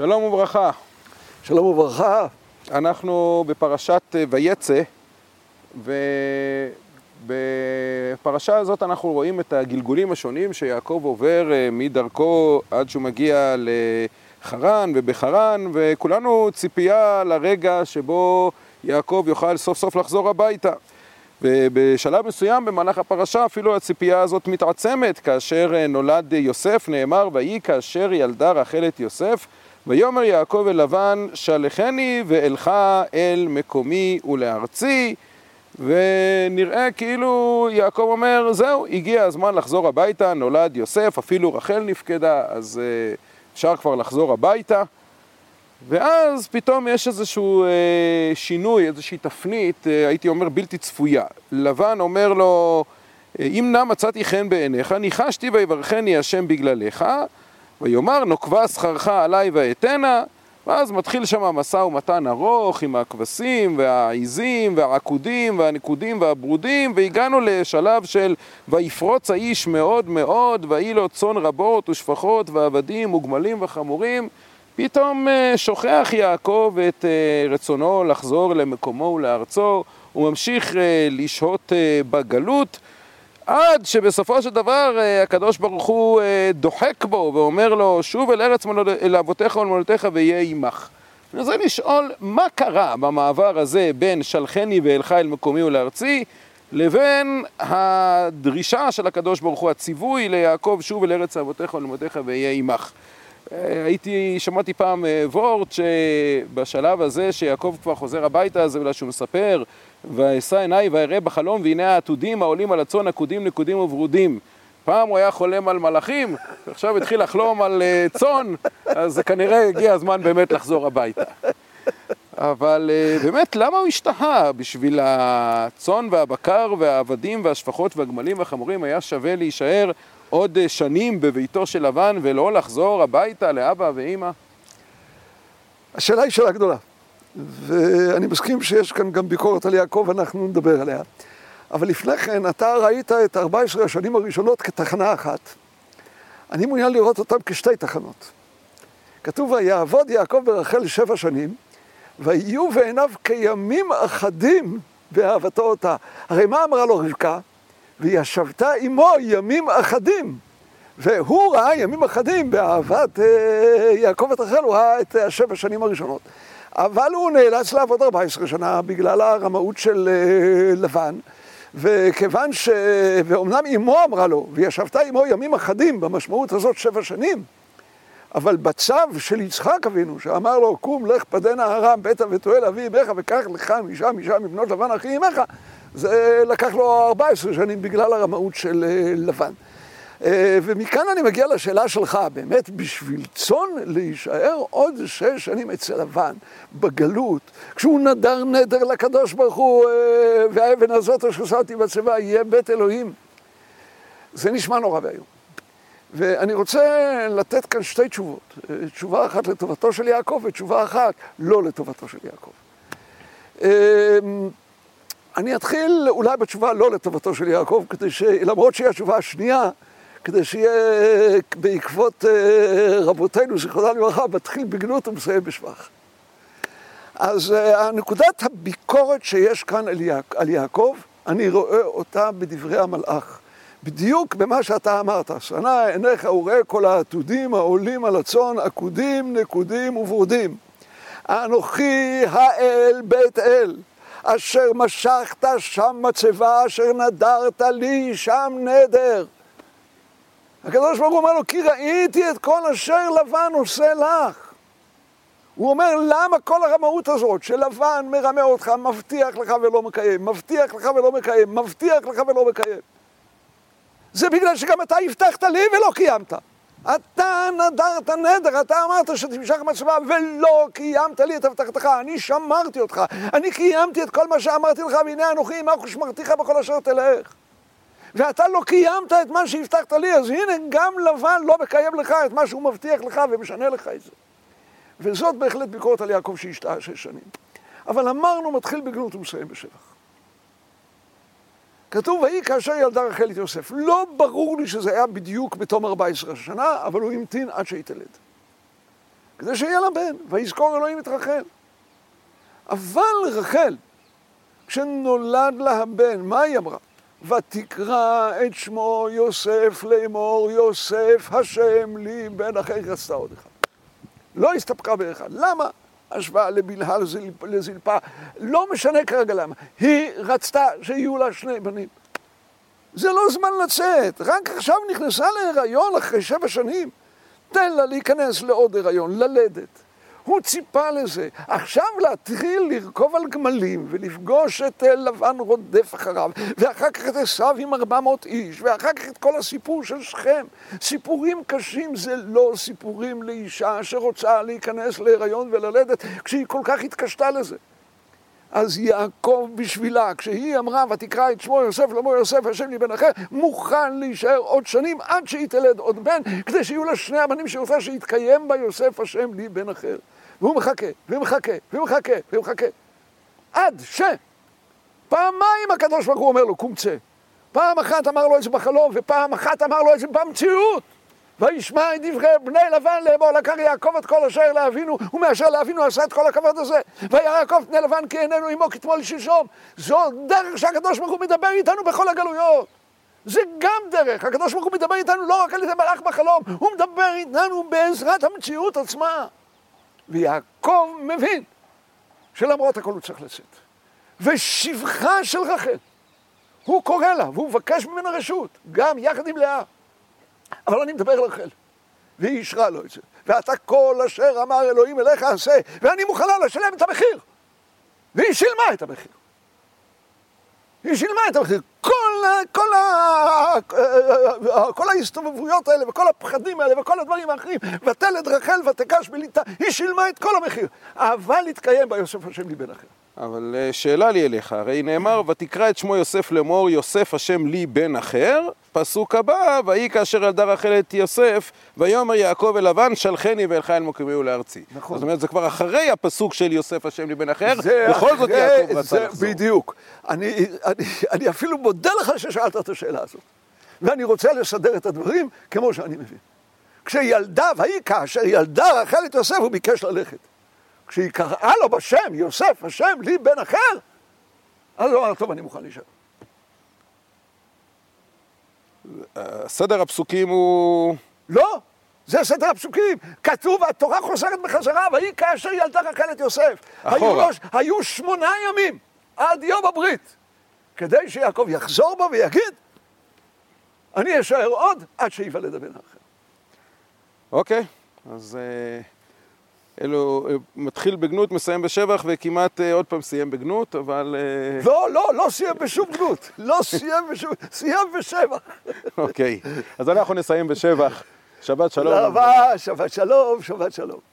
שלום וברכה. שלום וברכה. אנחנו בפרשת ויצא, ובפרשה הזאת אנחנו רואים את הגלגולים השונים שיעקב עובר אה, מדרכו עד שהוא מגיע לחרן ובחרן, וכולנו ציפייה לרגע שבו יעקב יוכל סוף סוף לחזור הביתה. ובשלב מסוים במהלך הפרשה אפילו הציפייה הזאת מתעצמת כאשר אה, נולד יוסף, נאמר ויהי כאשר ילדה רחל את יוסף ויאמר יעקב אל לבן שלחני ואלך אל מקומי ולארצי ונראה כאילו יעקב אומר זהו הגיע הזמן לחזור הביתה נולד יוסף אפילו רחל נפקדה אז אה, אפשר כבר לחזור הביתה ואז פתאום יש איזשהו אה, שינוי, איזושהי תפנית, אה, הייתי אומר בלתי צפויה. לבן אומר לו, אם נא מצאתי חן בעיניך, ניחשתי ויברכני השם בגללך, ויאמר נוקבה שכרך עליי ואתנה, ואז מתחיל שם משא ומתן ארוך עם הכבשים והעיזים והעקודים והנקודים והברודים, והגענו לשלב של ויפרוץ האיש מאוד מאוד, ויהי לו צאן רבות ושפחות ועבדים וגמלים וחמורים פתאום אה, שוכח יעקב את אה, רצונו לחזור למקומו ולארצו, הוא ממשיך אה, לשהות בגלות, עד שבסופו של דבר הקדוש ברוך הוא דוחק בו ואומר לו, שוב אל ארץ מולד... אל אבותיך ולמולדתך ויהיה עמך. אני רוצה לשאול, מה קרה במעבר הזה בין שלחני ואלך אל מקומי ולארצי, לבין הדרישה של הקדוש ברוך הוא, הציווי ליעקב, שוב אל ארץ אבותיך ולמולדתך ויהיה עמך. הייתי, שמעתי פעם אה, וורט שבשלב הזה שיעקב כבר חוזר הביתה, זה בגלל שהוא מספר ואשא עיניי ואראה בחלום והנה העתודים העולים על הצאן עקודים נקודים וברודים פעם הוא היה חולם על מלאכים, ועכשיו התחיל לחלום על אה, צאן, אז כנראה הגיע הזמן באמת לחזור הביתה. אבל אה, באמת, למה הוא השתהה? בשביל הצאן והבקר והעבדים והשפחות והגמלים והחמורים היה שווה להישאר עוד אה, שנים בביתו של לבן ולא לחזור הביתה לאבא ואימא? השאלה היא שאלה גדולה, ואני מסכים שיש כאן גם ביקורת על יעקב, אנחנו נדבר עליה. אבל לפני כן, אתה ראית את 14 השנים הראשונות כתחנה אחת. אני מעוניין לראות אותן כשתי תחנות. כתוב, ויעבוד יעקב ברחל שבע שנים, ויהיו בעיניו כימים אחדים באהבתו אותה. הרי מה אמרה לו רבקה? וישבת עמו ימים אחדים. והוא ראה ימים אחדים באהבת אה, יעקב את רחל, הוא ראה את השבע שנים הראשונות. אבל הוא נאלץ לעבוד 14 שנה בגלל הרמאות של אה, לבן, וכיוון ש... ואומנם אמו אמרה לו, וישבת עמו ימים אחדים, במשמעות הזאת שבע שנים, אבל בצו של יצחק אבינו, שאמר לו, קום, לך פדנה ארם, בית אבתואל אבי אמך, וקח לך משם, משם, מבנות לבן אחי אמך, זה לקח לו 14 שנים בגלל הרמאות של אה, לבן. אה, ומכאן אני מגיע לשאלה שלך, באמת בשביל צאן להישאר עוד שש שנים אצל לבן, בגלות, כשהוא נדר נדר לקדוש ברוך הוא, אה, והאבן הזאת אשר שמתי בצבא יהיה בית אלוהים. זה נשמע נורא ואיום. ואני רוצה לתת כאן שתי תשובות, תשובה אחת לטובתו של יעקב ותשובה אחת לא לטובתו של יעקב. אני אתחיל אולי בתשובה לא לטובתו של יעקב, כדי ש... למרות שהיא התשובה השנייה, כדי שיהיה בעקבות אה, רבותינו, זיכרונם לברכה, מתחיל בגנות ומסיים בשבח. אז אה, נקודת הביקורת שיש כאן על, יעק... על יעקב, אני רואה אותה בדברי המלאך. בדיוק במה שאתה אמרת, שנא עיניך וראה כל העתודים העולים על הצאן, עקודים, נקודים וברודים. אנוכי האל בית אל. אשר משכת שם מצבה, אשר נדרת לי שם נדר. הקדוש ברוך הוא אומר לו, כי ראיתי את כל אשר לבן עושה לך. הוא אומר, למה כל הרמאות הזאת שלבן מרמה אותך, מבטיח לך ולא מקיים, מבטיח לך ולא מקיים, מבטיח לך ולא מקיים? זה בגלל שגם אתה הבטחת לי ולא קיימת. אתה נדרת נדר, אתה אמרת שתמשך מצווה ולא קיימת לי את הבטחתך, אני שמרתי אותך, אני קיימתי את כל מה שאמרתי לך, והנה אנוכי עמך ושמרתיך בכל אשר תלך. ואתה לא קיימת את מה שהבטחת לי, אז הנה גם לבן לא מקיים לך את מה שהוא מבטיח לך ומשנה לך את זה. וזאת בהחלט ביקורת על יעקב שהשתהה שש שנים. אבל אמרנו מתחיל בגנות ומסיים בשבח. כתוב, ויהי כאשר ילדה רחל את יוסף. לא ברור לי שזה היה בדיוק בתום 14 שנה, אבל הוא המתין עד שהיא תלד. כדי שיהיה לה בן, ויזכור אלוהים את רחל. אבל רחל, כשנולד לה הבן, מה היא אמרה? ותקרא את שמו יוסף לאמור, יוסף השם לי בן אחר רצתה עוד אחד. לא הסתפקה באחד. למה? השוואה לבלהה לזלפה. לא משנה כרגע למה. היא רצתה שיהיו לה שני בנים. זה לא זמן לצאת, רק עכשיו נכנסה להיריון אחרי שבע שנים. תן לה להיכנס לעוד הריון, ללדת. הוא ציפה לזה. עכשיו להתחיל לרכוב על גמלים ולפגוש את לבן רודף אחריו, ואחר כך את עשיו עם ארבע מאות איש, ואחר כך את כל הסיפור של שכם. סיפורים קשים זה לא סיפורים לאישה שרוצה להיכנס להיריון וללדת כשהיא כל כך התקשתה לזה. אז יעקב בשבילה, כשהיא אמרה ותקרא את שמו יוסף לאמור יוסף השם לי בן אחר, מוכן להישאר עוד שנים עד שהיא תלד עוד בן, כדי שיהיו לה שני הבנים שהיא רוצה שיתקיים בה יוסף השם לי בן אחר. והוא מחכה, ומחכה, ומחכה, ומחכה. עד ש... פעמיים הקדוש ברוך הוא אומר לו, קום צא. פעם אחת אמר לו את זה בחלום, ופעם אחת אמר לו את זה במציאות. וישמע את דברי בני לבן לאמור, לקח יעקב את כל אשר לאבינו, ומאשר לאבינו עשה את כל הכבוד הזה. וירא יעקב פני לבן כי איננו עמו כתמול שלשום. זו דרך שהקדוש ברוך הוא מדבר איתנו בכל הגלויות. זה גם דרך, הקדוש ברוך הוא מדבר איתנו לא רק על ידי מלאך בחלום, הוא מדבר איתנו בעזרת המציאות עצמה. ויעקב מבין שלמרות הכל הוא צריך לצאת. ושבחה של רחל, הוא קורא לה והוא מבקש ממנה רשות, גם יחד עם לאה. אבל אני מדבר על רחל, והיא אישרה לו את זה. ואתה כל אשר אמר אלוהים אליך עשה, ואני מוכנה לשלם את המחיר. והיא שילמה את המחיר. היא שילמה את המחיר. כל, כל, כל ההסתובבויות האלה וכל הפחדים האלה וכל הדברים האחרים, ותלד רחל ותקש בליטה, היא שילמה את כל המחיר. אבל התקיים בה יוסף השם לי בן אחר. אבל שאלה לי אליך, הרי נאמר, ותקרא את שמו יוסף לאמור, יוסף השם לי בן אחר, פסוק הבא, ויהי כאשר ילדה רחל את יוסף, ויאמר יעקב אל לבן, שלחני ואלך אל מוקמי ולארצי. נכון. זאת אומרת, זה כבר אחרי הפסוק של יוסף השם לי בן אחר, בכל זאת יעקב רצה לחזור. בדיוק. אני, אני, אני אפילו מודה לך ששאלת את השאלה הזאת. ואני רוצה לסדר את הדברים כמו שאני מבין. כשילדה, ויהי כאשר ילדה רחל את יוסף, הוא ביקש ללכת. כשהיא קראה לו בשם, יוסף, השם לי בן אחר, אז הוא אמר, טוב, אני מוכן להישאר. סדר הפסוקים הוא... לא, זה סדר הפסוקים. כתוב, התורה חוזרת בחזרה, ויהי כאשר ילדה רחל את יוסף. אחורה. היו, היו שמונה ימים עד יום הברית, כדי שיעקב יחזור בו ויגיד, אני אשאר עוד עד שיוולד הבן האחר. אוקיי, אז... אלו, אה, מתחיל בגנות, מסיים בשבח, וכמעט עוד פעם סיים בגנות, אבל... לא, לא, לא סיים בשום גנות. לא סיים בשום... סיים בשבח. אוקיי, אז אנחנו נסיים בשבח. שבת שלום. תודה רבה, שבת שלום, שבת שלום.